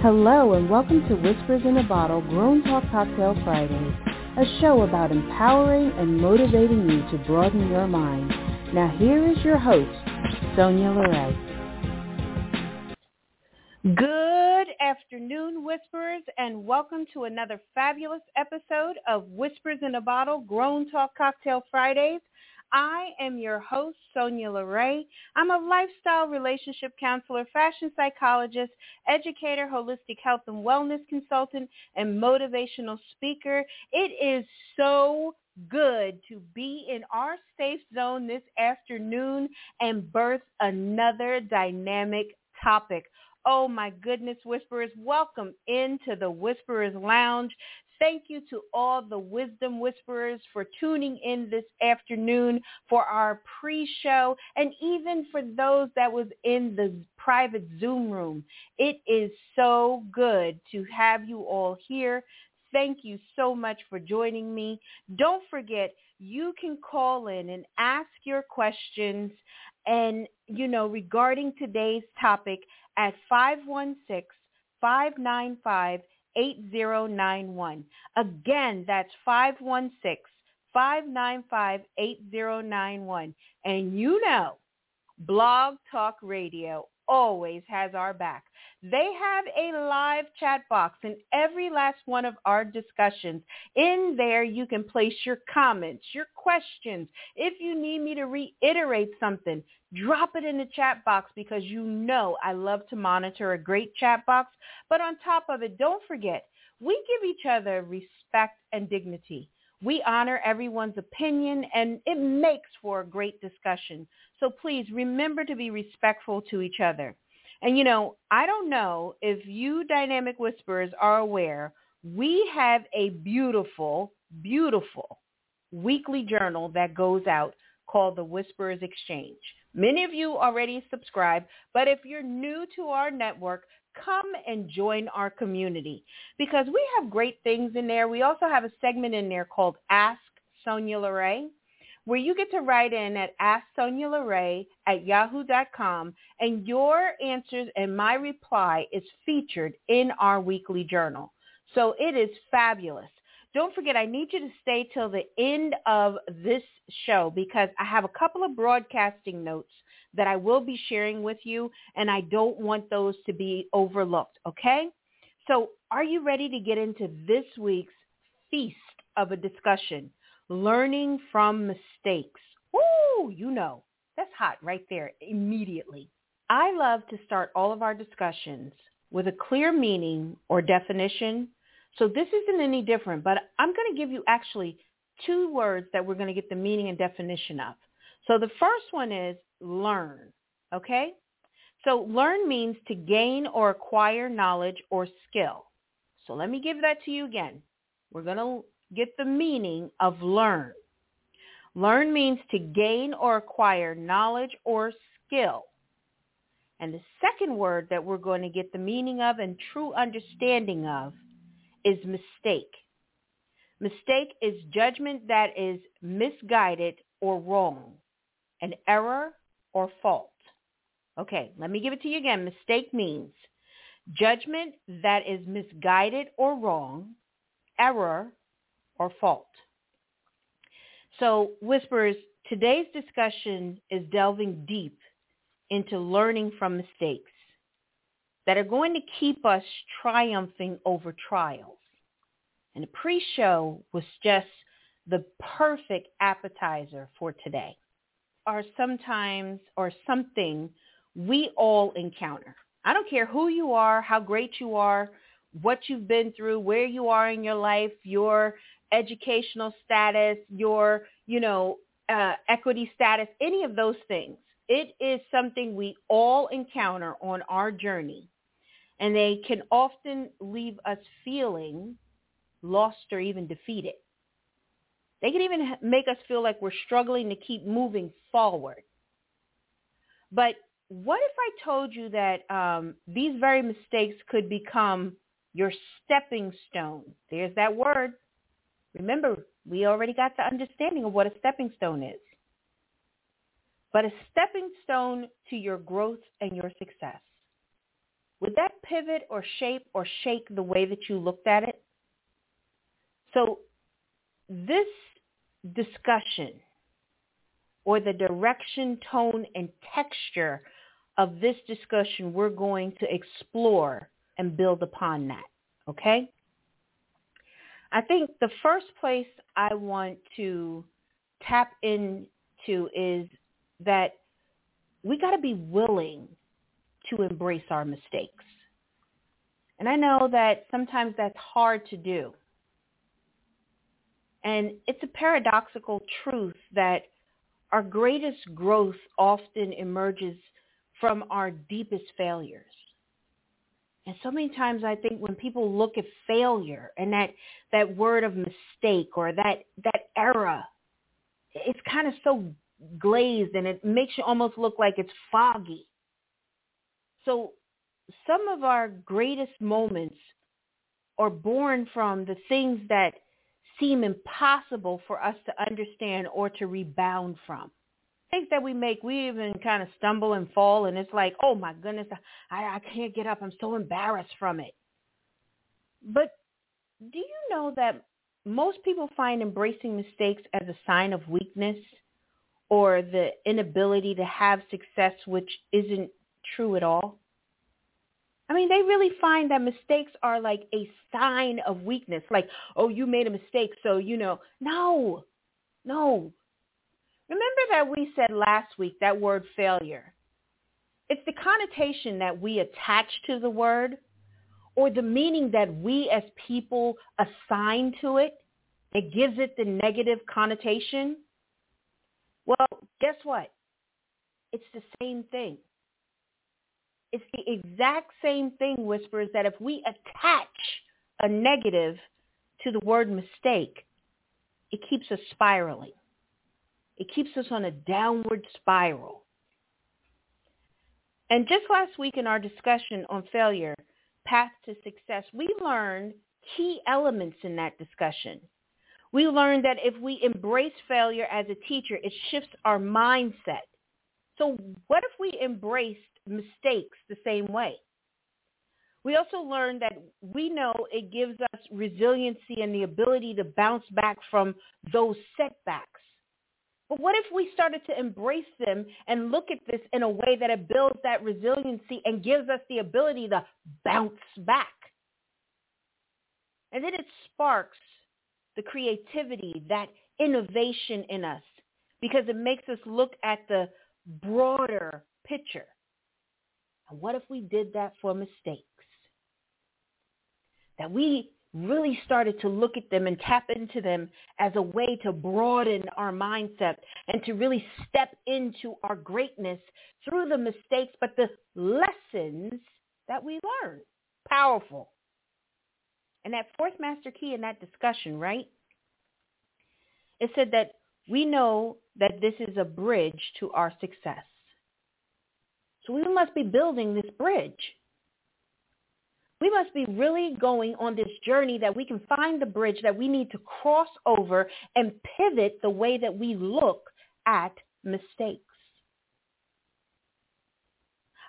Hello and welcome to Whispers in a Bottle Grown Talk Cocktail Fridays, a show about empowering and motivating you to broaden your mind. Now here is your host, Sonya LaRae. Good afternoon, Whisperers, and welcome to another fabulous episode of Whispers in a Bottle Grown Talk Cocktail Fridays. I am your host, Sonya LaRae. I'm a lifestyle relationship counselor, fashion psychologist, educator, holistic health and wellness consultant, and motivational speaker. It is so good to be in our safe zone this afternoon and birth another dynamic topic. Oh my goodness, Whisperers, welcome into the Whisperers Lounge. Thank you to all the Wisdom Whisperers for tuning in this afternoon for our pre-show and even for those that was in the private Zoom room. It is so good to have you all here. Thank you so much for joining me. Don't forget, you can call in and ask your questions and, you know, regarding today's topic at 516 595 8091. Again, that's 516-595-8091. And you know, Blog Talk Radio always has our back. They have a live chat box in every last one of our discussions. In there, you can place your comments, your questions. If you need me to reiterate something, drop it in the chat box because you know I love to monitor a great chat box. But on top of it, don't forget, we give each other respect and dignity. We honor everyone's opinion and it makes for a great discussion. So please remember to be respectful to each other. And you know, I don't know if you dynamic whisperers are aware, we have a beautiful, beautiful weekly journal that goes out called the Whisperers Exchange. Many of you already subscribe, but if you're new to our network, come and join our community because we have great things in there. We also have a segment in there called Ask Sonya LaRae where you get to write in at AskSonyaLaRae at yahoo.com and your answers and my reply is featured in our weekly journal. So it is fabulous. Don't forget, I need you to stay till the end of this show because I have a couple of broadcasting notes that I will be sharing with you and I don't want those to be overlooked, okay? So are you ready to get into this week's feast of a discussion? Learning from mistakes. Woo, you know, that's hot right there immediately. I love to start all of our discussions with a clear meaning or definition. So this isn't any different, but I'm going to give you actually two words that we're going to get the meaning and definition of. So the first one is learn, okay? So learn means to gain or acquire knowledge or skill. So let me give that to you again. We're going to get the meaning of learn. Learn means to gain or acquire knowledge or skill. And the second word that we're going to get the meaning of and true understanding of is mistake. Mistake is judgment that is misguided or wrong, an error or fault. Okay, let me give it to you again. Mistake means judgment that is misguided or wrong, error or fault. So Whispers, today's discussion is delving deep into learning from mistakes that are going to keep us triumphing over trials. And the pre-show was just the perfect appetizer for today. Are sometimes or something we all encounter. I don't care who you are, how great you are, what you've been through, where you are in your life, your educational status, your, you know, uh, equity status, any of those things. It is something we all encounter on our journey. And they can often leave us feeling lost or even defeated. They can even make us feel like we're struggling to keep moving forward. But what if I told you that um, these very mistakes could become your stepping stone? There's that word, Remember, we already got the understanding of what a stepping stone is. But a stepping stone to your growth and your success. Would that pivot or shape or shake the way that you looked at it. So this discussion or the direction, tone, and texture of this discussion, we're going to explore and build upon that. Okay? I think the first place I want to tap into is that we got to be willing to embrace our mistakes. And I know that sometimes that's hard to do. And it's a paradoxical truth that our greatest growth often emerges from our deepest failures. And so many times I think when people look at failure and that, that word of mistake or that, that era, it's kind of so glazed and it makes you almost look like it's foggy. So some of our greatest moments are born from the things that seem impossible for us to understand or to rebound from. Things that we make, we even kind of stumble and fall, and it's like, oh my goodness, I, I can't get up. I'm so embarrassed from it. But do you know that most people find embracing mistakes as a sign of weakness or the inability to have success, which isn't true at all? I mean, they really find that mistakes are like a sign of weakness. Like, oh, you made a mistake, so you know. No, no. Remember that we said last week that word failure. It's the connotation that we attach to the word or the meaning that we as people assign to it that gives it the negative connotation. Well, guess what? It's the same thing. It's the exact same thing, Whispers, that if we attach a negative to the word mistake, it keeps us spiraling. It keeps us on a downward spiral. And just last week in our discussion on failure, path to success, we learned key elements in that discussion. We learned that if we embrace failure as a teacher, it shifts our mindset. So what if we embraced mistakes the same way. We also learned that we know it gives us resiliency and the ability to bounce back from those setbacks. But what if we started to embrace them and look at this in a way that it builds that resiliency and gives us the ability to bounce back? And then it sparks the creativity, that innovation in us, because it makes us look at the broader picture. And what if we did that for mistakes? That we really started to look at them and tap into them as a way to broaden our mindset and to really step into our greatness through the mistakes, but the lessons that we learn. Powerful. And that fourth master key in that discussion, right? It said that we know that this is a bridge to our success. So we must be building this bridge. We must be really going on this journey that we can find the bridge that we need to cross over and pivot the way that we look at mistakes.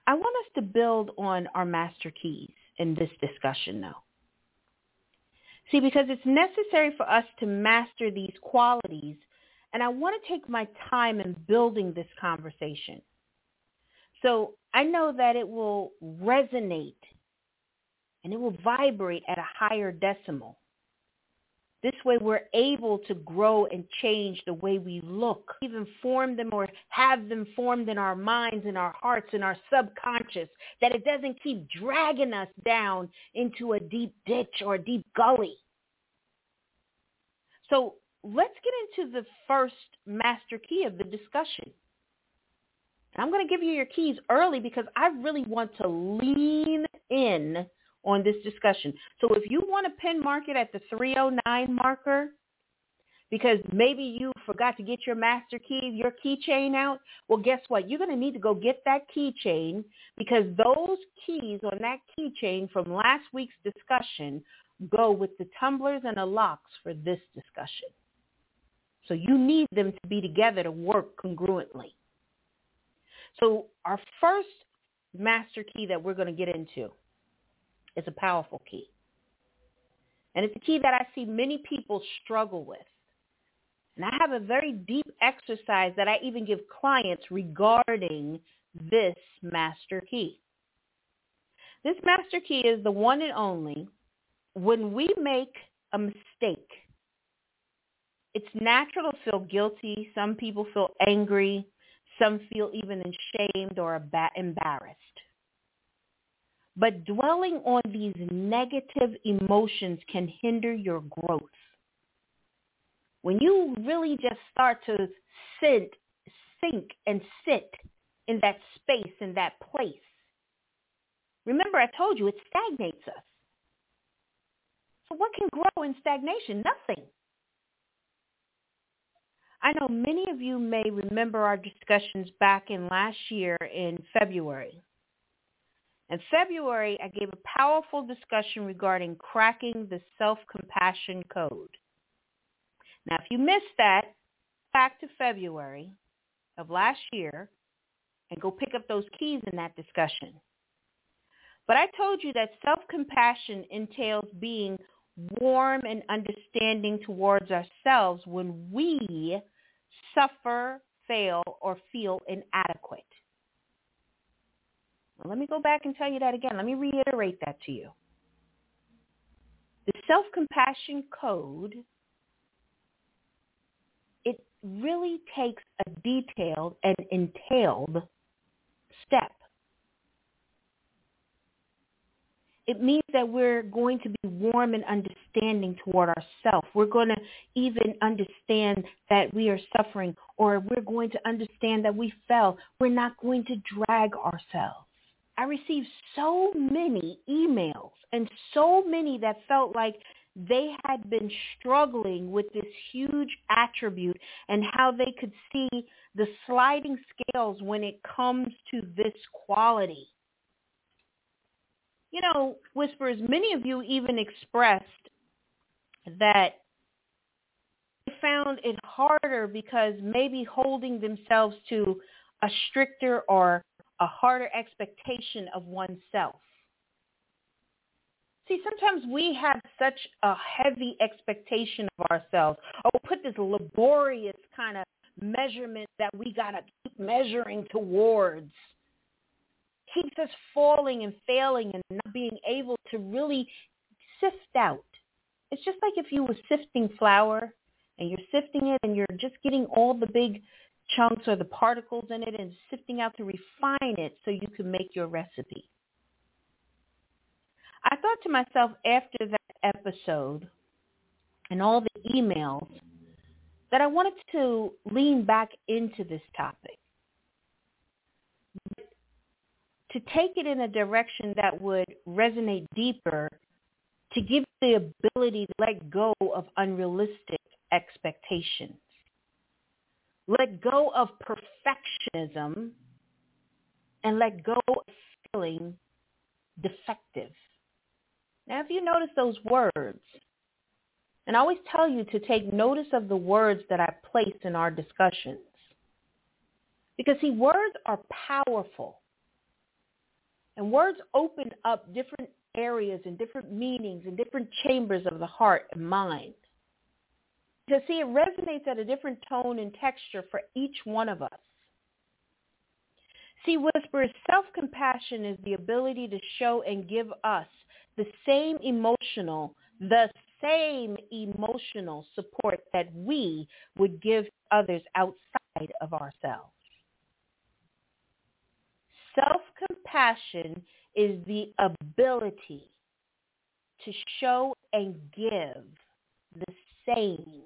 I want us to build on our master keys in this discussion though. See, because it's necessary for us to master these qualities, and I want to take my time in building this conversation. So I know that it will resonate and it will vibrate at a higher decimal. This way we're able to grow and change the way we look, even form them or have them formed in our minds, in our hearts, in our subconscious, that it doesn't keep dragging us down into a deep ditch or a deep gully. So let's get into the first master key of the discussion. I'm going to give you your keys early because I really want to lean in on this discussion. So if you want to pin mark it at the 309 marker, because maybe you forgot to get your master key, your keychain out, well, guess what? You're going to need to go get that keychain because those keys on that keychain from last week's discussion go with the tumblers and the locks for this discussion. So you need them to be together to work congruently. So our first master key that we're going to get into is a powerful key. And it's a key that I see many people struggle with. And I have a very deep exercise that I even give clients regarding this master key. This master key is the one and only when we make a mistake. It's natural to feel guilty. Some people feel angry. Some feel even ashamed or embarrassed. But dwelling on these negative emotions can hinder your growth. When you really just start to sit, sink and sit in that space, in that place, remember I told you it stagnates us. So what can grow in stagnation? Nothing. I know many of you may remember our discussions back in last year in February. In February, I gave a powerful discussion regarding cracking the self-compassion code. Now, if you missed that, back to February of last year and go pick up those keys in that discussion. But I told you that self-compassion entails being warm and understanding towards ourselves when we suffer, fail, or feel inadequate. Well, let me go back and tell you that again. Let me reiterate that to you. The self-compassion code, it really takes a detailed and entailed step it means that we're going to be warm and understanding toward ourselves. We're going to even understand that we are suffering or we're going to understand that we fell. We're not going to drag ourselves. I received so many emails and so many that felt like they had been struggling with this huge attribute and how they could see the sliding scales when it comes to this quality. You know, whispers, many of you even expressed that they found it harder because maybe holding themselves to a stricter or a harder expectation of oneself. See, sometimes we have such a heavy expectation of ourselves. Oh, we put this laborious kind of measurement that we got to keep measuring towards keeps us falling and failing and not being able to really sift out. It's just like if you were sifting flour and you're sifting it and you're just getting all the big chunks or the particles in it and sifting out to refine it so you can make your recipe. I thought to myself after that episode and all the emails that I wanted to lean back into this topic to take it in a direction that would resonate deeper, to give the ability to let go of unrealistic expectations. Let go of perfectionism and let go of feeling defective. Now, if you notice those words, and I always tell you to take notice of the words that I place in our discussions. Because see, words are powerful. And words open up different areas and different meanings and different chambers of the heart and mind. To see, it resonates at a different tone and texture for each one of us. See, Whispers, self-compassion is the ability to show and give us the same emotional, the same emotional support that we would give others outside of ourselves. Self-compassion is the ability to show and give the same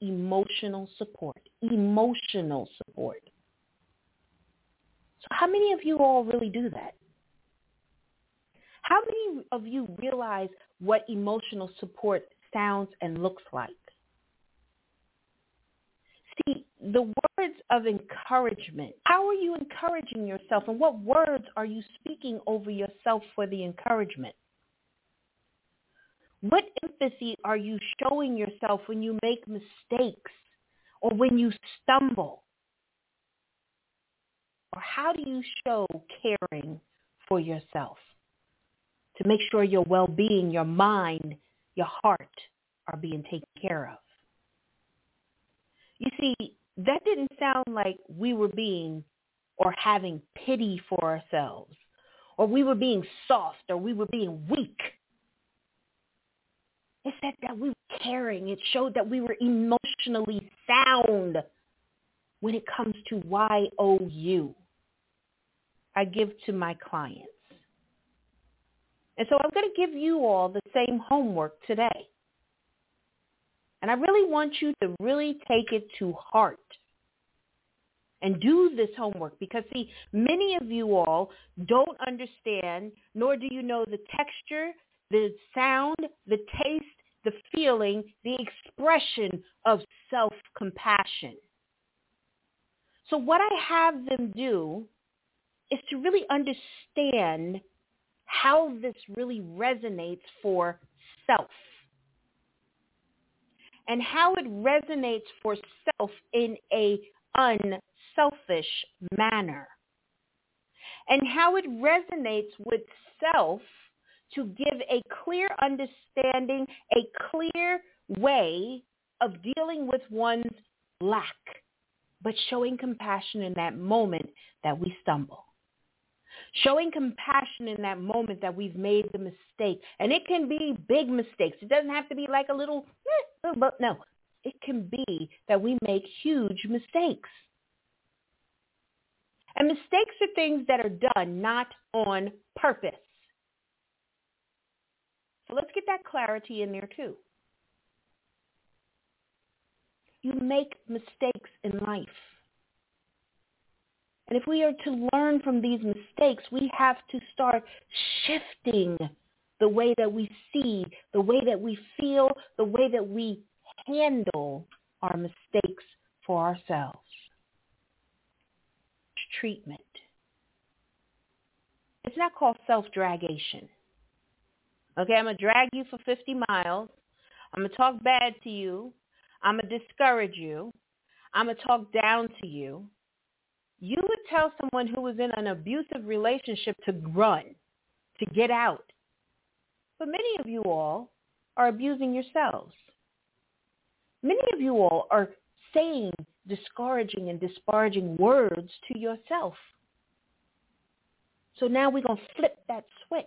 emotional support, emotional support. So how many of you all really do that? How many of you realize what emotional support sounds and looks like? See, the words of encouragement. How are you encouraging yourself and what words are you speaking over yourself for the encouragement? What empathy are you showing yourself when you make mistakes or when you stumble? Or how do you show caring for yourself? to make sure your well-being, your mind, your heart are being taken care of. You see, that didn't sound like we were being or having pity for ourselves or we were being soft or we were being weak. It said that we were caring. It showed that we were emotionally sound when it comes to YOU. I give to my clients. And so I'm going to give you all the same homework today. And I really want you to really take it to heart and do this homework because see, many of you all don't understand, nor do you know the texture, the sound, the taste, the feeling, the expression of self-compassion. So what I have them do is to really understand how this really resonates for self and how it resonates for self in a unselfish manner and how it resonates with self to give a clear understanding, a clear way of dealing with one's lack, but showing compassion in that moment that we stumble. Showing compassion in that moment that we've made the mistake. And it can be big mistakes. It doesn't have to be like a little, eh, but no. It can be that we make huge mistakes. And mistakes are things that are done not on purpose. So let's get that clarity in there too. You make mistakes in life. And if we are to learn from these mistakes, we have to start shifting the way that we see, the way that we feel, the way that we handle our mistakes for ourselves. Treatment. It's not called self-dragation. Okay, I'm going to drag you for 50 miles. I'm going to talk bad to you. I'm going to discourage you. I'm going to talk down to you. You would tell someone who was in an abusive relationship to run, to get out. But many of you all are abusing yourselves. Many of you all are saying discouraging and disparaging words to yourself. So now we're going to flip that switch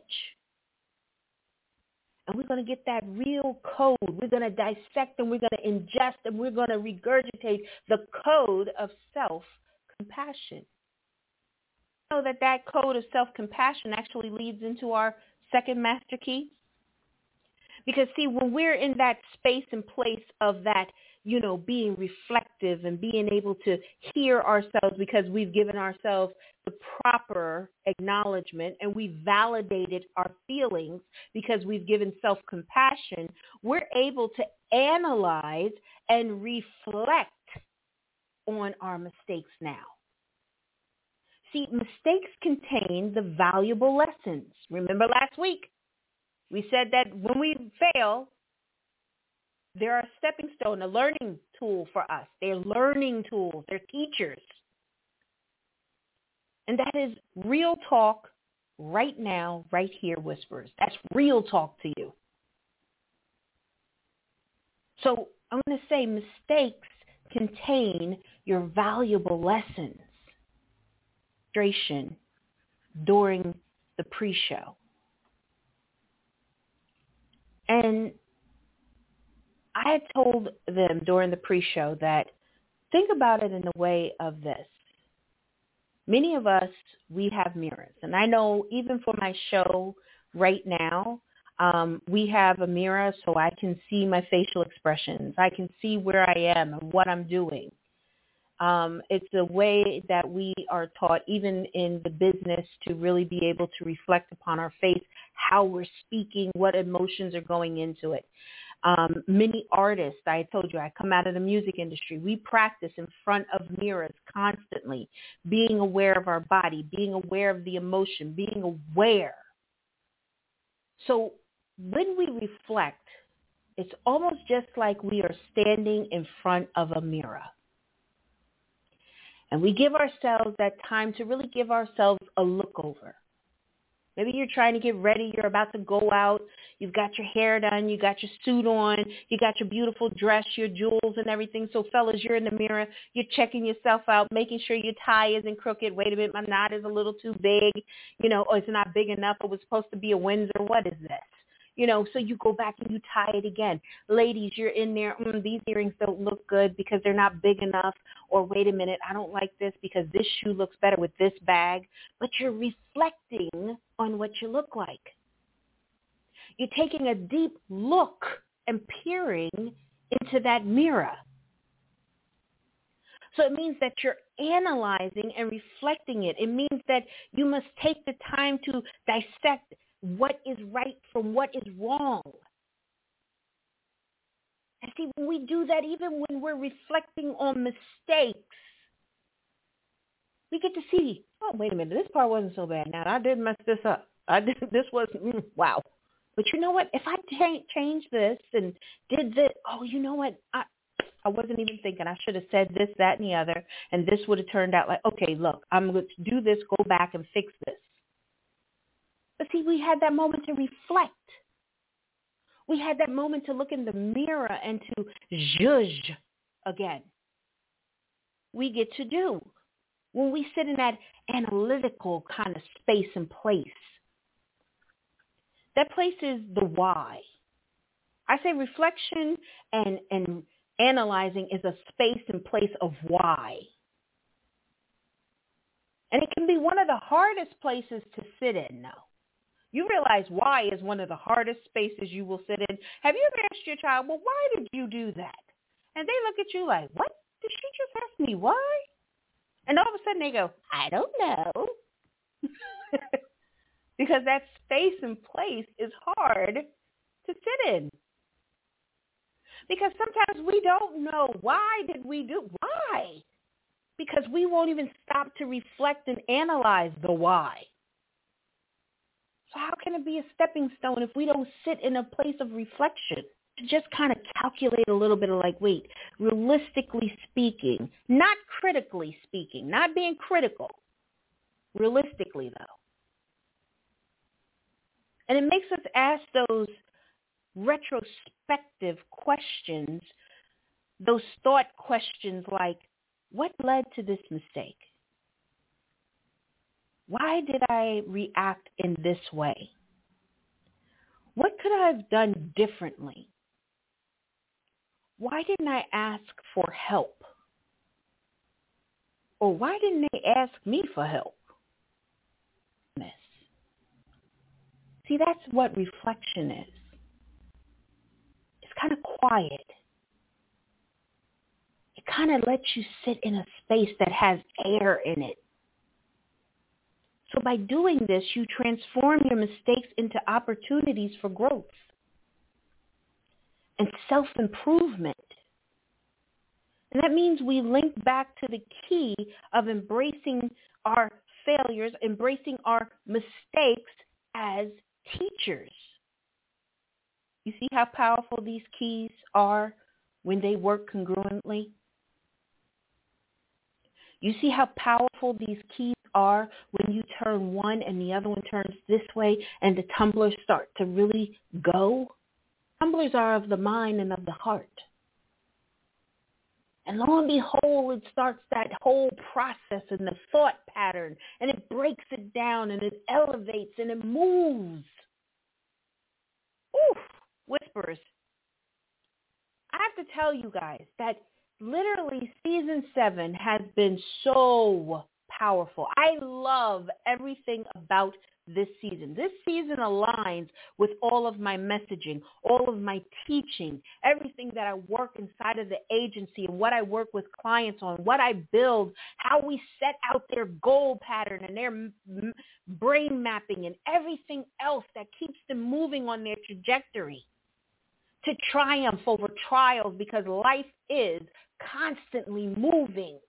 and we're going to get that real code. We're going to dissect and we're going to ingest and we're going to regurgitate the code of self-compassion. know that that code of self-compassion actually leads into our second master key? Because see, when we're in that space and place of that you know, being reflective and being able to hear ourselves because we've given ourselves the proper acknowledgement and we've validated our feelings because we've given self-compassion, we're able to analyze and reflect on our mistakes now. See, mistakes contain the valuable lessons. Remember last week, we said that when we fail, they're a stepping stone, a learning tool for us. They're learning tools. They're teachers. And that is real talk right now, right here, Whispers. That's real talk to you. So I'm going to say mistakes contain your valuable lessons during the pre-show. And I had told them during the pre-show that think about it in the way of this. Many of us, we have mirrors. And I know even for my show right now, um, we have a mirror so I can see my facial expressions. I can see where I am and what I'm doing. Um, it's a way that we are taught, even in the business, to really be able to reflect upon our face, how we're speaking, what emotions are going into it. Um, many artists, I told you, I come out of the music industry. We practice in front of mirrors constantly, being aware of our body, being aware of the emotion, being aware. So when we reflect, it's almost just like we are standing in front of a mirror. And we give ourselves that time to really give ourselves a look over. Maybe you're trying to get ready. You're about to go out. You've got your hair done. You got your suit on. You got your beautiful dress, your jewels and everything. So fellas, you're in the mirror. You're checking yourself out, making sure your tie isn't crooked. Wait a minute, my knot is a little too big. You know, or it's not big enough. It was supposed to be a Windsor. What is this? You know, so you go back and you tie it again. Ladies, you're in there, mm, these earrings don't look good because they're not big enough, or wait a minute, I don't like this because this shoe looks better with this bag, but you're reflecting on what you look like. You're taking a deep look and peering into that mirror. So it means that you're analyzing and reflecting it. It means that you must take the time to dissect what is right from what is wrong. And see, when we do that, even when we're reflecting on mistakes, we get to see, oh, wait a minute, this part wasn't so bad. Now, I did mess this up. I did, this was, mm, wow. But you know what? If I ch- changed this and did this, oh, you know what? I, I wasn't even thinking. I should have said this, that, and the other, and this would have turned out like, okay, look, I'm going to do this, go back and fix this. But see, we had that moment to reflect. We had that moment to look in the mirror and to judge again. We get to do when we sit in that analytical kind of space and place. That place is the why. I say reflection and, and analyzing is a space and place of why. And it can be one of the hardest places to sit in now. You realize why is one of the hardest spaces you will sit in. Have you ever asked your child, well, why did you do that? And they look at you like, what? Did she just ask me why? And all of a sudden they go, I don't know. because that space and place is hard to sit in. Because sometimes we don't know why did we do why? Because we won't even stop to reflect and analyze the why. So how can it be a stepping stone if we don't sit in a place of reflection? To just kind of calculate a little bit of like, wait, realistically speaking, not critically speaking, not being critical, realistically though. And it makes us ask those retrospective questions, those thought questions like, what led to this mistake? Why did I react in this way? What could I have done differently? Why didn't I ask for help? Or why didn't they ask me for help? See, that's what reflection is. It's kind of quiet. It kind of lets you sit in a space that has air in it. So by doing this, you transform your mistakes into opportunities for growth and self-improvement. And that means we link back to the key of embracing our failures, embracing our mistakes as teachers. You see how powerful these keys are when they work congruently? You see how powerful these keys are when you turn one and the other one turns this way and the tumblers start to really go? Tumblers are of the mind and of the heart. And lo and behold, it starts that whole process and the thought pattern, and it breaks it down, and it elevates, and it moves. Oof, whispers. I have to tell you guys that literally season seven has been so powerful. I love everything about this season. This season aligns with all of my messaging, all of my teaching, everything that I work inside of the agency and what I work with clients on, what I build, how we set out their goal pattern and their brain mapping and everything else that keeps them moving on their trajectory to triumph over trials because life is constantly moving.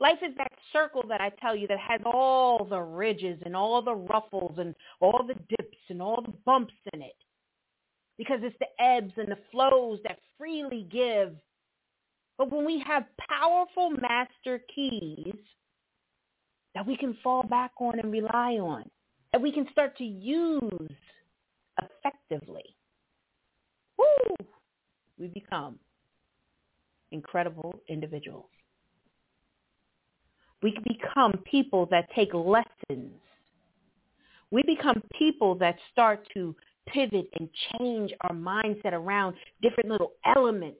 Life is that circle that I tell you that has all the ridges and all the ruffles and all the dips and all the bumps in it. Because it's the ebbs and the flows that freely give. But when we have powerful master keys, that we can fall back on and rely on, that we can start to use effectively. We become incredible individuals. We become people that take lessons. We become people that start to pivot and change our mindset around different little elements.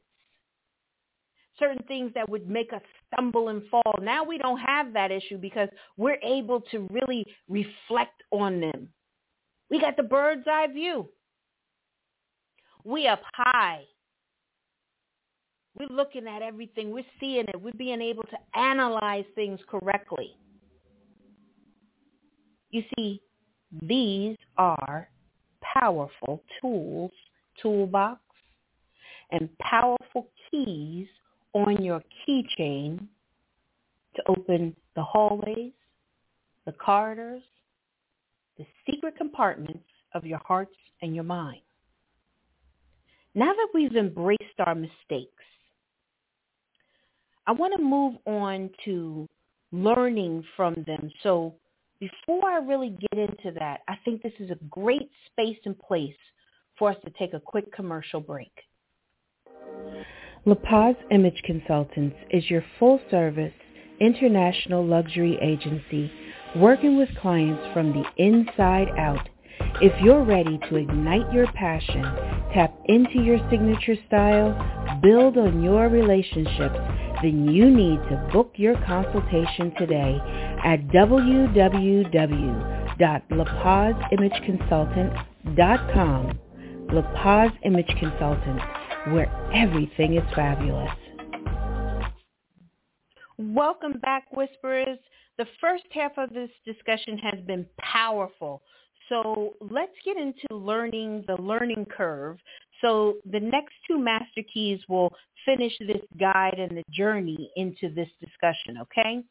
Certain things that would make us stumble and fall. Now we don't have that issue because we're able to really reflect on them. We got the bird's eye view. We up high. We're looking at everything. We're seeing it. We're being able to analyze things correctly. You see, these are powerful tools, toolbox, and powerful keys on your keychain to open the hallways, the corridors, the secret compartments of your hearts and your mind. Now that we've embraced our mistakes, I want to move on to learning from them. So before I really get into that, I think this is a great space and place for us to take a quick commercial break. La Paz Image Consultants is your full-service international luxury agency working with clients from the inside out. If you're ready to ignite your passion, tap into your signature style, build on your relationships, then you need to book your consultation today at www.lapazimageconsultant.com. La Paz Image Consultants, where everything is fabulous. Welcome back, Whisperers. The first half of this discussion has been powerful. So let's get into learning the learning curve. So the next two master keys will finish this guide and the journey into this discussion, okay?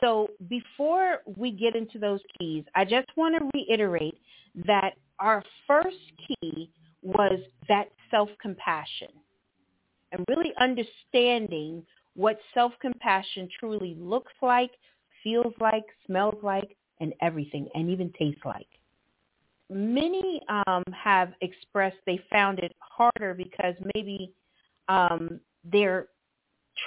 So before we get into those keys, I just want to reiterate that our first key was that self-compassion and really understanding what self-compassion truly looks like, feels like, smells like, and everything, and even tastes like. Many um, have expressed they found it harder because maybe um, they're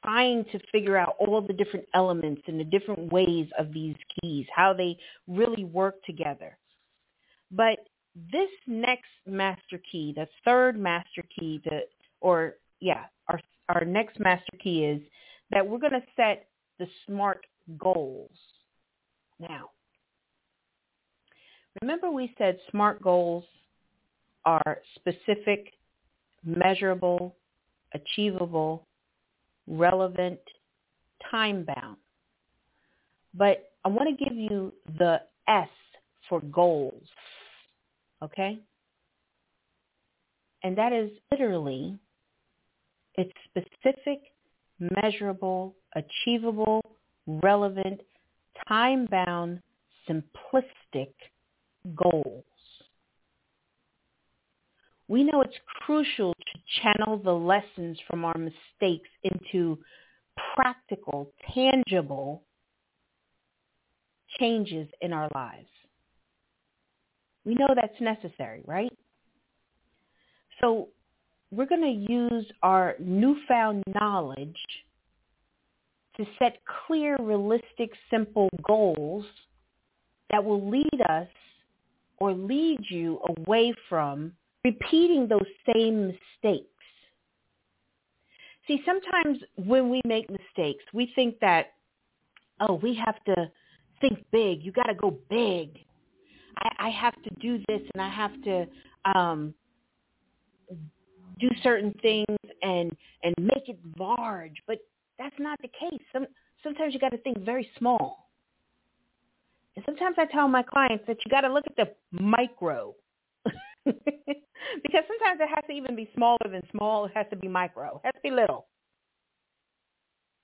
trying to figure out all the different elements and the different ways of these keys, how they really work together. But this next master key, the third master key, the, or yeah, our, our next master key is that we're going to set the SMART goals. Now, remember we said SMART goals are specific, measurable, achievable, relevant, time-bound. But I want to give you the S for goals, okay? And that is literally, it's specific, measurable, achievable, relevant, time-bound, simplistic goals we know it's crucial to channel the lessons from our mistakes into practical, tangible changes in our lives. We know that's necessary, right? So we're going to use our newfound knowledge to set clear, realistic, simple goals that will lead us or lead you away from repeating those same mistakes. See, sometimes when we make mistakes, we think that, oh, we have to think big. You got to go big. I, I have to do this and I have to um, do certain things and and make it large. But that's not the case. Some sometimes you got to think very small. And sometimes I tell my clients that you got to look at the micro because sometimes it has to even be smaller than small. It has to be micro. It has to be little.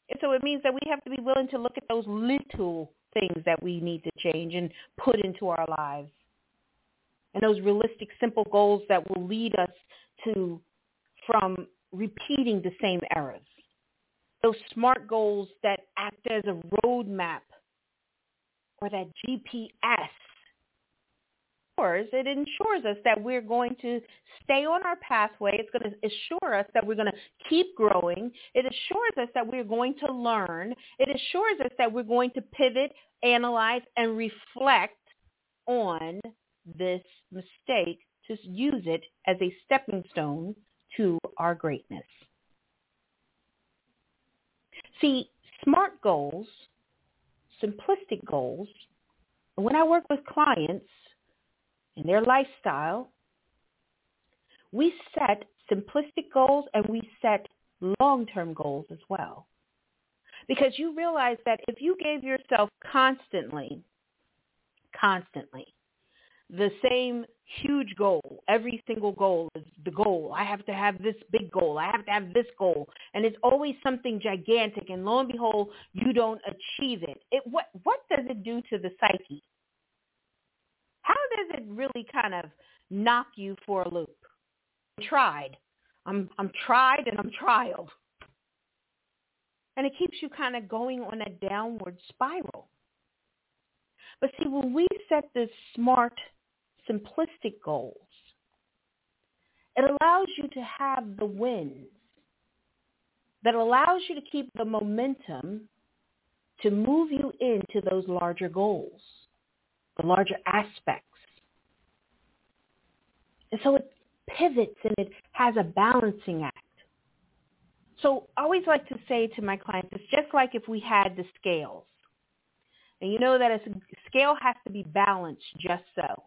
And so it means that we have to be willing to look at those little things that we need to change and put into our lives. And those realistic, simple goals that will lead us to from repeating the same errors. Those smart goals that act as a roadmap or that GPS it ensures us that we're going to stay on our pathway. It's going to assure us that we're going to keep growing. It assures us that we're going to learn. It assures us that we're going to pivot, analyze, and reflect on this mistake to use it as a stepping stone to our greatness. See, SMART goals, simplistic goals, when I work with clients, in their lifestyle, we set simplistic goals and we set long-term goals as well. Because you realize that if you gave yourself constantly, constantly, the same huge goal, every single goal is the goal. I have to have this big goal. I have to have this goal. And it's always something gigantic. And lo and behold, you don't achieve it. it what, what does it do to the psyche? how does it really kind of knock you for a loop? I'm tried. I'm I'm tried and I'm trialed. And it keeps you kind of going on a downward spiral. But see, when we set the smart, simplistic goals, it allows you to have the wins that allows you to keep the momentum to move you into those larger goals the larger aspects. And so it pivots and it has a balancing act. So I always like to say to my clients, it's just like if we had the scales. And you know that a scale has to be balanced just so.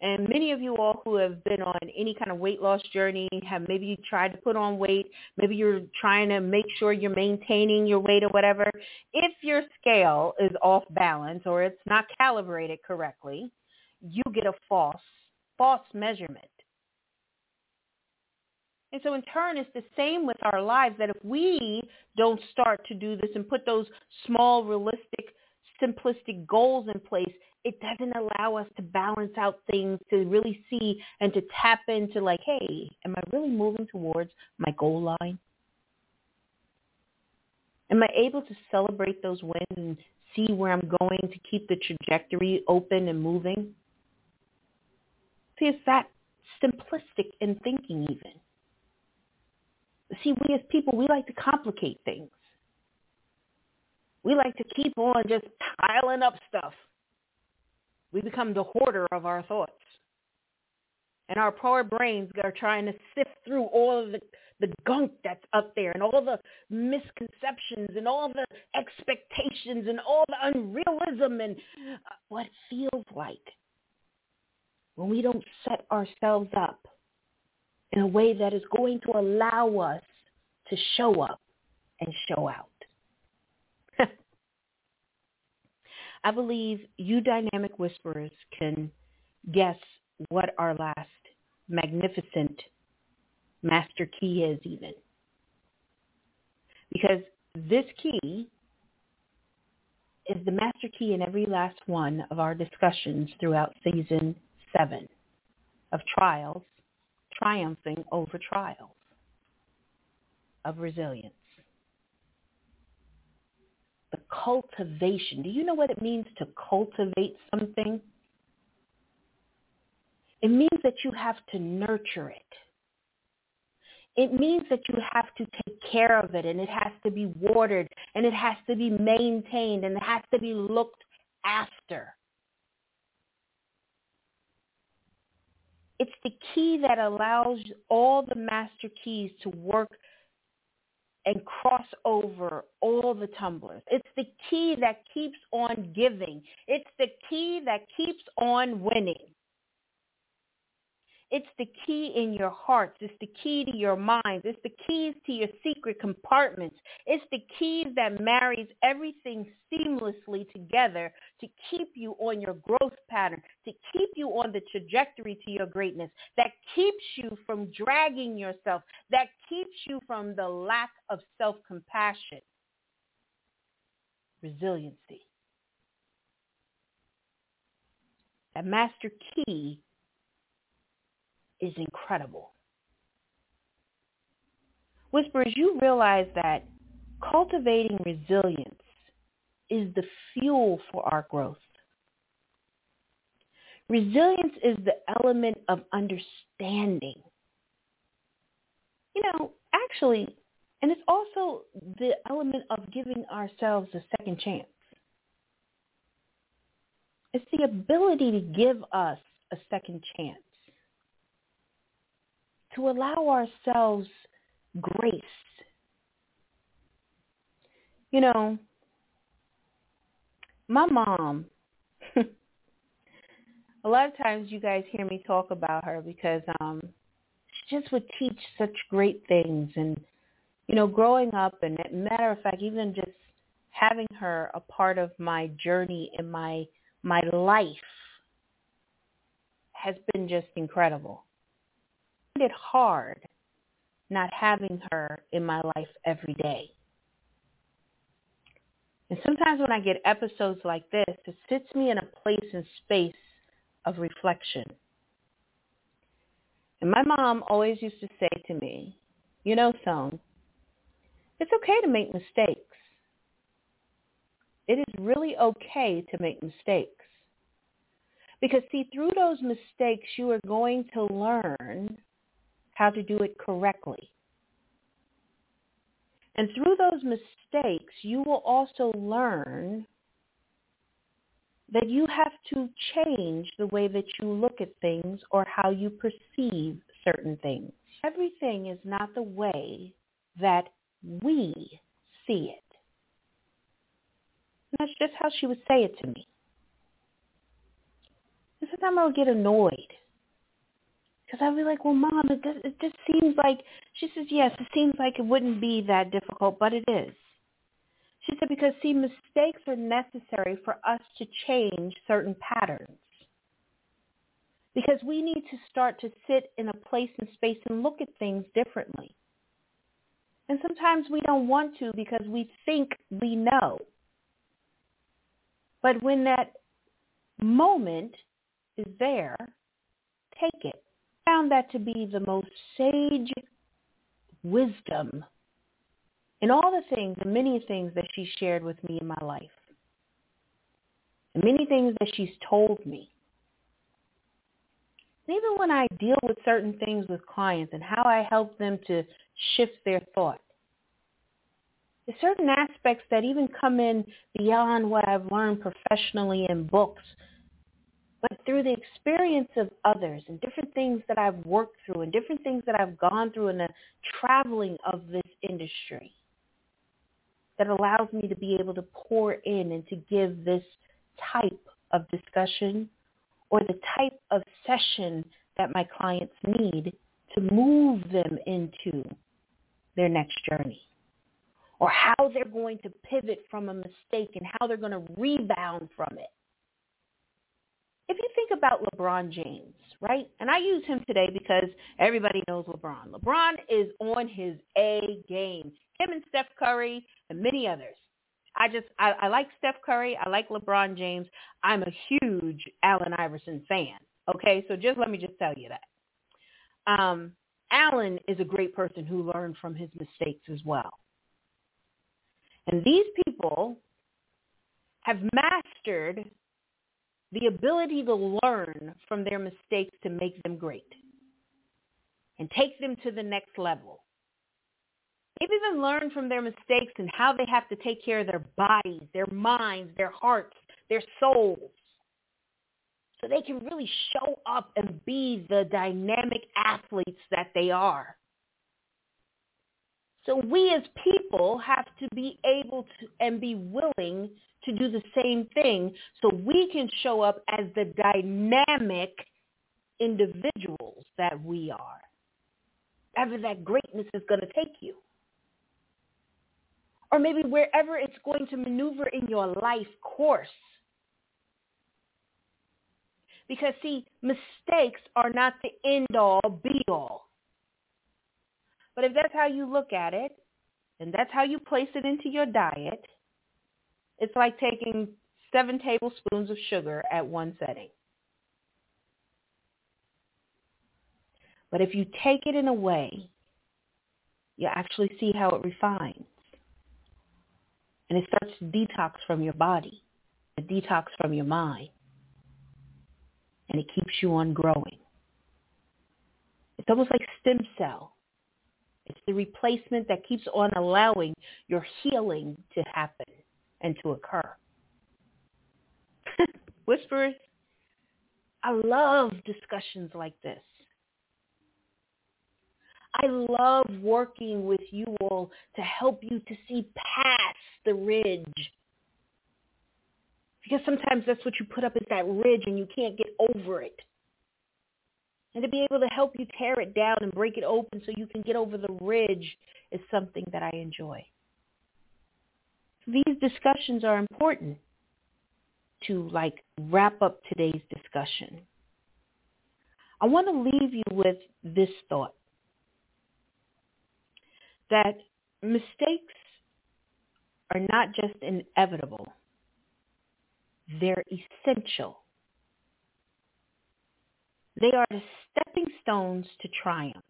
And many of you all who have been on any kind of weight loss journey have maybe tried to put on weight. Maybe you're trying to make sure you're maintaining your weight or whatever. If your scale is off balance or it's not calibrated correctly, you get a false, false measurement. And so in turn, it's the same with our lives that if we don't start to do this and put those small, realistic, simplistic goals in place, it doesn't allow us to balance out things to really see and to tap into like, hey, am I really moving towards my goal line? Am I able to celebrate those wins and see where I'm going to keep the trajectory open and moving? See, it's that simplistic in thinking even. See, we as people, we like to complicate things. We like to keep on just piling up stuff. We become the hoarder of our thoughts. And our poor brains are trying to sift through all of the, the gunk that's up there and all the misconceptions and all the expectations and all the unrealism and uh, what it feels like when we don't set ourselves up in a way that is going to allow us to show up and show out. I believe you dynamic whisperers can guess what our last magnificent master key is even. Because this key is the master key in every last one of our discussions throughout season seven of trials, triumphing over trials, of resilience cultivation. Do you know what it means to cultivate something? It means that you have to nurture it. It means that you have to take care of it and it has to be watered and it has to be maintained and it has to be looked after. It's the key that allows all the master keys to work and cross over all the tumblers. It's the key that keeps on giving. It's the key that keeps on winning. It's the key in your hearts. It's the key to your minds. It's the keys to your secret compartments. It's the key that marries everything seamlessly together to keep you on your growth pattern, to keep you on the trajectory to your greatness, that keeps you from dragging yourself, that keeps you from the lack of self-compassion. Resiliency. That master key is incredible. Whisperers, you realize that cultivating resilience is the fuel for our growth. Resilience is the element of understanding. You know, actually, and it's also the element of giving ourselves a second chance. It's the ability to give us a second chance, to allow ourselves grace. You know, my mom, a lot of times you guys hear me talk about her because um, she just would teach such great things. And, you know, growing up, and matter of fact, even just having her a part of my journey in my my life has been just incredible. It hard not having her in my life every day. And sometimes when I get episodes like this, it sits me in a place and space of reflection. And my mom always used to say to me, you know, son, it's okay to make mistakes. It is really okay to make mistakes. Because see, through those mistakes, you are going to learn how to do it correctly. And through those mistakes, you will also learn that you have to change the way that you look at things or how you perceive certain things. Everything is not the way that we see it. And that's just how she would say it to me. And sometimes I would get annoyed because I'd be like, well, Mom, it, does, it just seems like, she says, yes, it seems like it wouldn't be that difficult, but it is. She said, because see, mistakes are necessary for us to change certain patterns. Because we need to start to sit in a place and space and look at things differently. And sometimes we don't want to because we think we know. But when that moment is there, take it found that to be the most sage wisdom in all the things, the many things that she shared with me in my life. The many things that she's told me. And even when I deal with certain things with clients and how I help them to shift their thought, there's certain aspects that even come in beyond what I've learned professionally in books through the experience of others and different things that I've worked through and different things that I've gone through in the traveling of this industry that allows me to be able to pour in and to give this type of discussion or the type of session that my clients need to move them into their next journey or how they're going to pivot from a mistake and how they're going to rebound from it if you think about LeBron James, right? And I use him today because everybody knows LeBron. LeBron is on his A game. Him and Steph Curry and many others. I just I, I like Steph Curry. I like LeBron James. I'm a huge Allen Iverson fan. Okay, so just let me just tell you that. Um, Allen is a great person who learned from his mistakes as well. And these people have mastered the ability to learn from their mistakes to make them great and take them to the next level. They've even learned from their mistakes and how they have to take care of their bodies, their minds, their hearts, their souls. So they can really show up and be the dynamic athletes that they are. So we as people have to be able to and be willing to do the same thing so we can show up as the dynamic individuals that we are. Wherever that greatness is going to take you. Or maybe wherever it's going to maneuver in your life course. Because see, mistakes are not the end all be all. But if that's how you look at it, and that's how you place it into your diet, it's like taking seven tablespoons of sugar at one setting. But if you take it in a way, you actually see how it refines. And it starts to detox from your body, a detox from your mind. And it keeps you on growing. It's almost like stem cell. It's the replacement that keeps on allowing your healing to happen and to occur. Whispers, I love discussions like this. I love working with you all to help you to see past the ridge. Because sometimes that's what you put up is that ridge and you can't get over it. And to be able to help you tear it down and break it open so you can get over the ridge is something that I enjoy. These discussions are important to like wrap up today's discussion. I want to leave you with this thought that mistakes are not just inevitable, they're essential. They are the stepping stones to triumphs.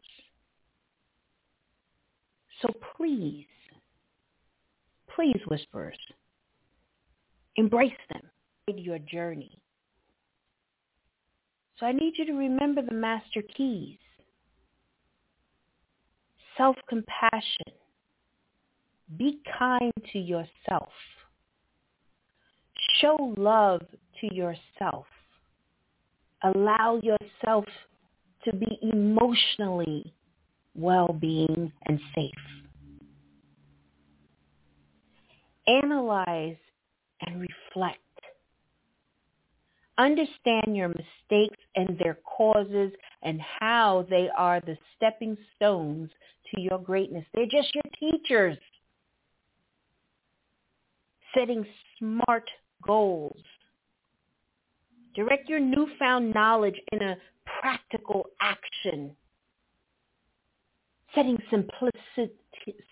So please, please, whisperers, embrace them in your journey. So I need you to remember the master keys. Self-compassion. Be kind to yourself. Show love to yourself. Allow yourself to be emotionally well-being and safe. Analyze and reflect. Understand your mistakes and their causes and how they are the stepping stones to your greatness. They're just your teachers. Setting smart goals. Direct your newfound knowledge in a practical action. Setting simplistic,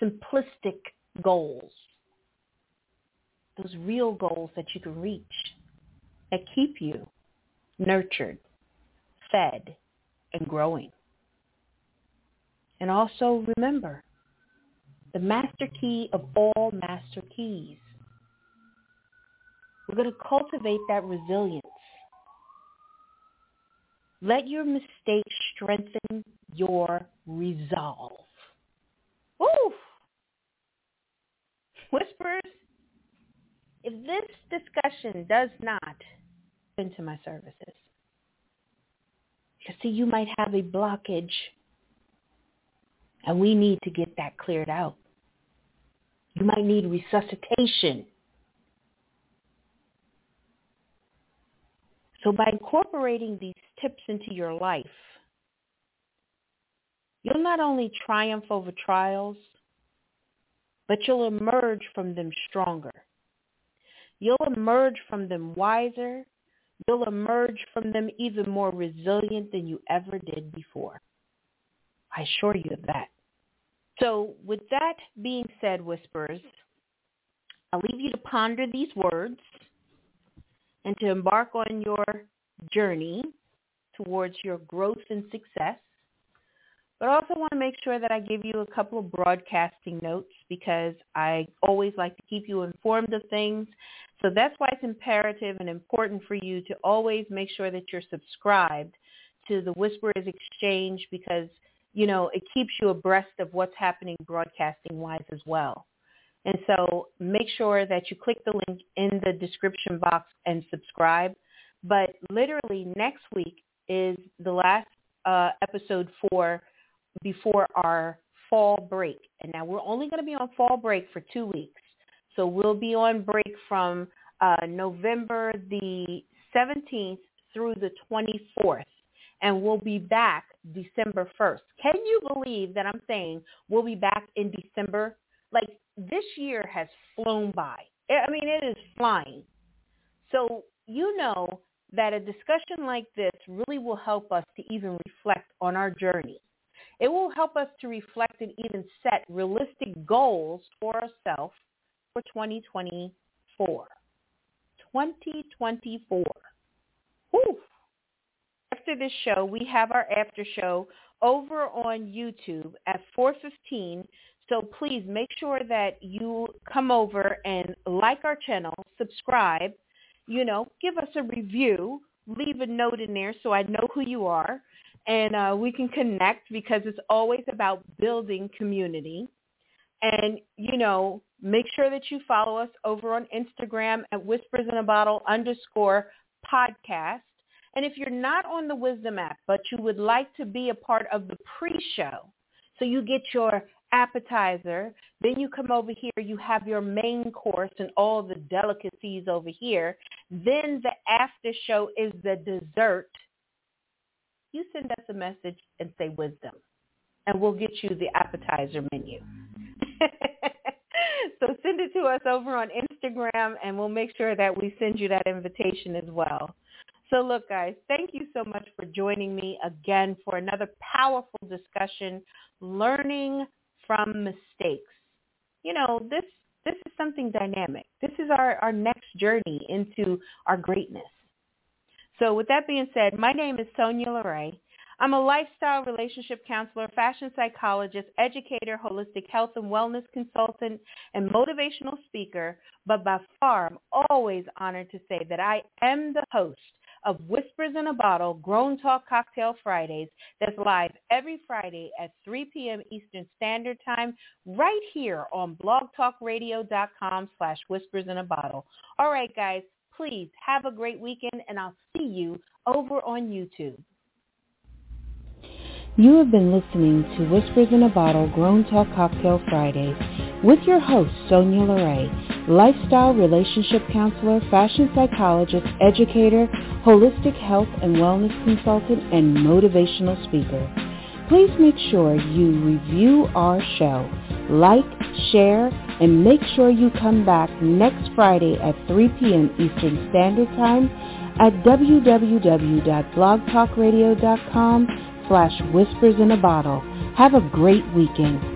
simplistic goals. Those real goals that you can reach that keep you nurtured, fed, and growing. And also remember, the master key of all master keys. We're going to cultivate that resilience. Let your mistakes strengthen your resolve. Woo! Whispers, if this discussion does not into my services. Because see, you might have a blockage and we need to get that cleared out. You might need resuscitation. So by incorporating these tips into your life, you'll not only triumph over trials, but you'll emerge from them stronger. You'll emerge from them wiser You'll emerge from them even more resilient than you ever did before. I assure you of that. So with that being said, Whisperers, I'll leave you to ponder these words and to embark on your journey towards your growth and success. But I also want to make sure that I give you a couple of broadcasting notes because I always like to keep you informed of things so that's why it's imperative and important for you to always make sure that you're subscribed to the Whisperers Exchange because, you know, it keeps you abreast of what's happening broadcasting wise as well. And so make sure that you click the link in the description box and subscribe. But literally next week is the last uh, episode for before our fall break. And now we're only going to be on fall break for two weeks. So we'll be on break from uh, November the 17th through the 24th, and we'll be back December 1st. Can you believe that I'm saying we'll be back in December? Like this year has flown by. I mean, it is flying. So you know that a discussion like this really will help us to even reflect on our journey. It will help us to reflect and even set realistic goals for ourselves for 2024. 2024. Whew. After this show, we have our after show over on YouTube at 4.15 So please make sure that you come over and like our channel, subscribe, you know, give us a review, leave a note in there so I know who you are and uh, we can connect because it's always about building community. And, you know, make sure that you follow us over on Instagram at Whispers in a Bottle underscore podcast. And if you're not on the Wisdom app, but you would like to be a part of the pre-show, so you get your appetizer, then you come over here, you have your main course and all the delicacies over here. Then the after show is the dessert. You send us a message and say wisdom, and we'll get you the appetizer menu. so send it to us over on Instagram, and we'll make sure that we send you that invitation as well. So look, guys, thank you so much for joining me again for another powerful discussion, learning from mistakes. You know, this this is something dynamic. This is our, our next journey into our greatness. So with that being said, my name is Sonya LaRae. I'm a lifestyle relationship counselor, fashion psychologist, educator, holistic health and wellness consultant, and motivational speaker. But by far, I'm always honored to say that I am the host of Whispers in a Bottle Grown Talk Cocktail Fridays that's live every Friday at 3 p.m. Eastern Standard Time right here on blogtalkradio.com slash whispers in a bottle. All right, guys, please have a great weekend and I'll see you over on YouTube. You have been listening to Whispers in a Bottle Grown Talk Cocktail Fridays with your host, Sonya LaRae, lifestyle relationship counselor, fashion psychologist, educator, holistic health and wellness consultant, and motivational speaker. Please make sure you review our show, like, share, and make sure you come back next Friday at 3 p.m. Eastern Standard Time at www.blogtalkradio.com slash whispers in a bottle. Have a great weekend.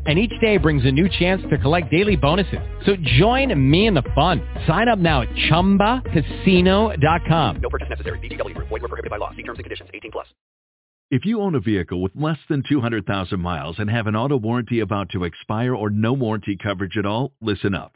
and each day brings a new chance to collect daily bonuses. So join me in the fun. Sign up now at ChumbaCasino.com. No purchase necessary. VGW. Void were prohibited by law. See terms and conditions. 18 plus. If you own a vehicle with less than 200,000 miles and have an auto warranty about to expire or no warranty coverage at all, listen up.